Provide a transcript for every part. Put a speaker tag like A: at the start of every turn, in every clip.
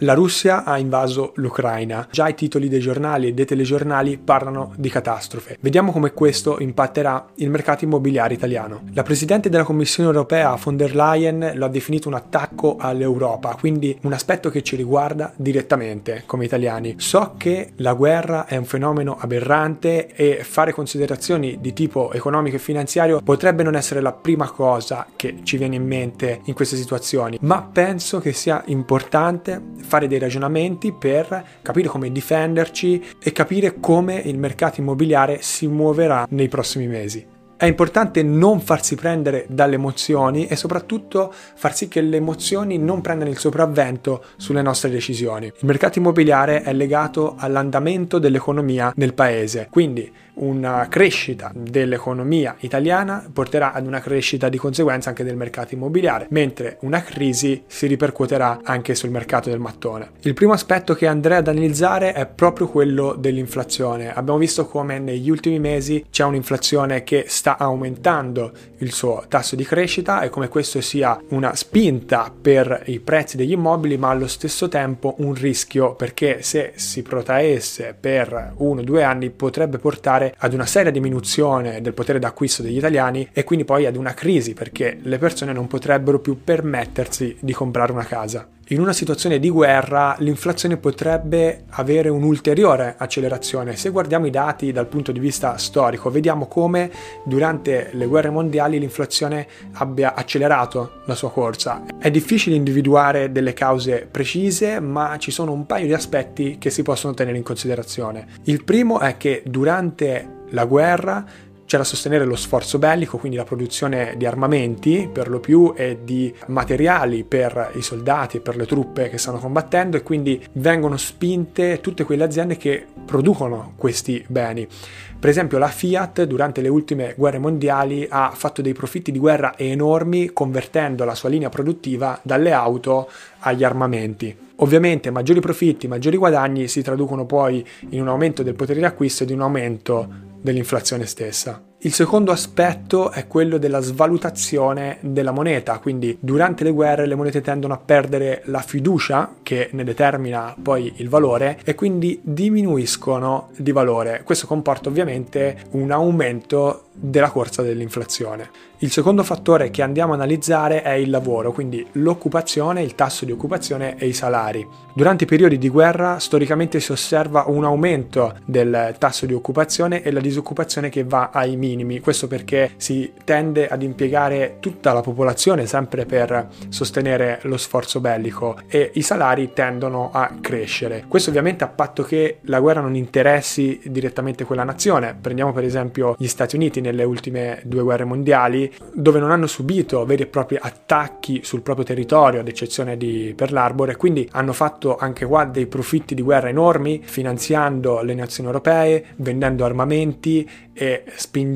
A: La Russia ha invaso l'Ucraina. Già i titoli dei giornali e dei telegiornali parlano di catastrofe. Vediamo come questo impatterà il mercato immobiliare italiano. La Presidente della Commissione europea von der Leyen lo ha definito un attacco all'Europa, quindi un aspetto che ci riguarda direttamente come italiani. So che la guerra è un fenomeno aberrante e fare considerazioni di tipo economico e finanziario potrebbe non essere la prima cosa che ci viene in mente in queste situazioni, ma penso che sia importante fare dei ragionamenti per capire come difenderci e capire come il mercato immobiliare si muoverà nei prossimi mesi. È importante non farsi prendere dalle emozioni e soprattutto far sì che le emozioni non prendano il sopravvento sulle nostre decisioni. Il mercato immobiliare è legato all'andamento dell'economia nel paese, quindi una crescita dell'economia italiana porterà ad una crescita di conseguenza anche del mercato immobiliare, mentre una crisi si ripercuoterà anche sul mercato del mattone. Il primo aspetto che andrei ad analizzare è proprio quello dell'inflazione. Abbiamo visto come negli ultimi mesi c'è un'inflazione che sta aumentando il suo tasso di crescita e come questo sia una spinta per i prezzi degli immobili, ma allo stesso tempo un rischio perché se si protraesse per uno o due anni potrebbe portare ad una seria diminuzione del potere d'acquisto degli italiani e quindi poi ad una crisi perché le persone non potrebbero più permettersi di comprare una casa. In una situazione di guerra l'inflazione potrebbe avere un'ulteriore accelerazione. Se guardiamo i dati dal punto di vista storico, vediamo come durante le guerre mondiali l'inflazione abbia accelerato la sua corsa. È difficile individuare delle cause precise, ma ci sono un paio di aspetti che si possono tenere in considerazione. Il primo è che durante la guerra c'è da sostenere lo sforzo bellico, quindi la produzione di armamenti per lo più e di materiali per i soldati e per le truppe che stanno combattendo e quindi vengono spinte tutte quelle aziende che producono questi beni. Per esempio la Fiat durante le ultime guerre mondiali ha fatto dei profitti di guerra enormi convertendo la sua linea produttiva dalle auto agli armamenti. Ovviamente maggiori profitti, maggiori guadagni si traducono poi in un aumento del potere d'acquisto e di un aumento dell'inflazione stessa. Il secondo aspetto è quello della svalutazione della moneta, quindi durante le guerre le monete tendono a perdere la fiducia che ne determina poi il valore e quindi diminuiscono di valore. Questo comporta ovviamente un aumento della corsa dell'inflazione. Il secondo fattore che andiamo a analizzare è il lavoro, quindi l'occupazione, il tasso di occupazione e i salari. Durante i periodi di guerra storicamente si osserva un aumento del tasso di occupazione e la disoccupazione che va ai minimi, questo perché si tende ad impiegare tutta la popolazione sempre per sostenere lo sforzo bellico e i salari tendono a crescere. Questo ovviamente a patto che la guerra non interessi direttamente quella nazione. Prendiamo per esempio gli Stati Uniti nelle ultime due guerre mondiali, dove non hanno subito veri e propri attacchi sul proprio territorio, ad eccezione di Pearl Harbor, e quindi hanno fatto anche qua dei profitti di guerra enormi, finanziando le nazioni europee, vendendo armamenti e spingendo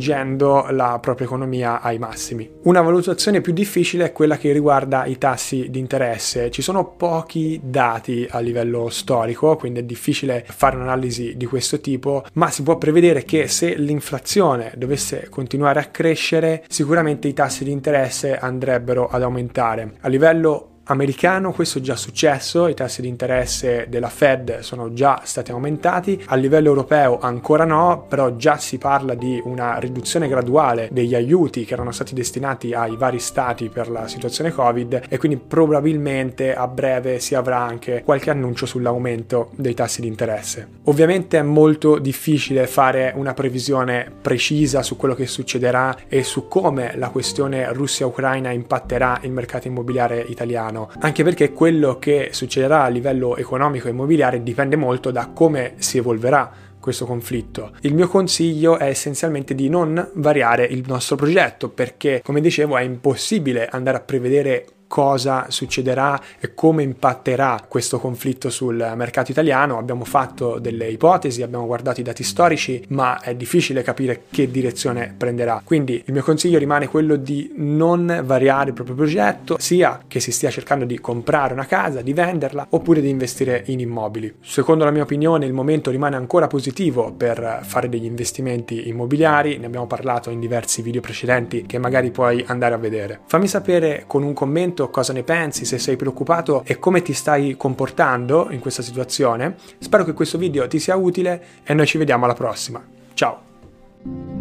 A: la propria economia ai massimi. Una valutazione più difficile è quella che riguarda i tassi di interesse. Ci sono pochi dati a livello storico, quindi è difficile fare un'analisi di questo tipo, ma si può prevedere che se l'inflazione dovesse continuare a crescere, sicuramente i tassi di interesse andrebbero ad aumentare. A livello americano questo è già successo, i tassi di interesse della Fed sono già stati aumentati, a livello europeo ancora no, però già si parla di una riduzione graduale degli aiuti che erano stati destinati ai vari stati per la situazione Covid e quindi probabilmente a breve si avrà anche qualche annuncio sull'aumento dei tassi di interesse. Ovviamente è molto difficile fare una previsione precisa su quello che succederà e su come la questione Russia-Ucraina impatterà il mercato immobiliare italiano italiano, anche perché quello che succederà a livello economico e immobiliare dipende molto da come si evolverà questo conflitto. Il mio consiglio è essenzialmente di non variare il nostro progetto perché, come dicevo, è impossibile andare a prevedere cosa succederà e come impatterà questo conflitto sul mercato italiano. Abbiamo fatto delle ipotesi, abbiamo guardato i dati storici, ma è difficile capire che direzione prenderà. Quindi il mio consiglio rimane quello di non variare il proprio progetto, sia che si stia cercando di comprare una casa, di venderla, oppure di investire in immobili. Secondo la mia opinione il momento rimane ancora positivo per fare degli investimenti immobiliari, ne abbiamo parlato in diversi video precedenti che magari puoi andare a vedere. Fammi sapere con un commento scritto cosa ne pensi, se sei preoccupato e come ti stai comportando in questa situazione. Spero che questo video ti sia utile e noi ci vediamo alla prossima. Ciao!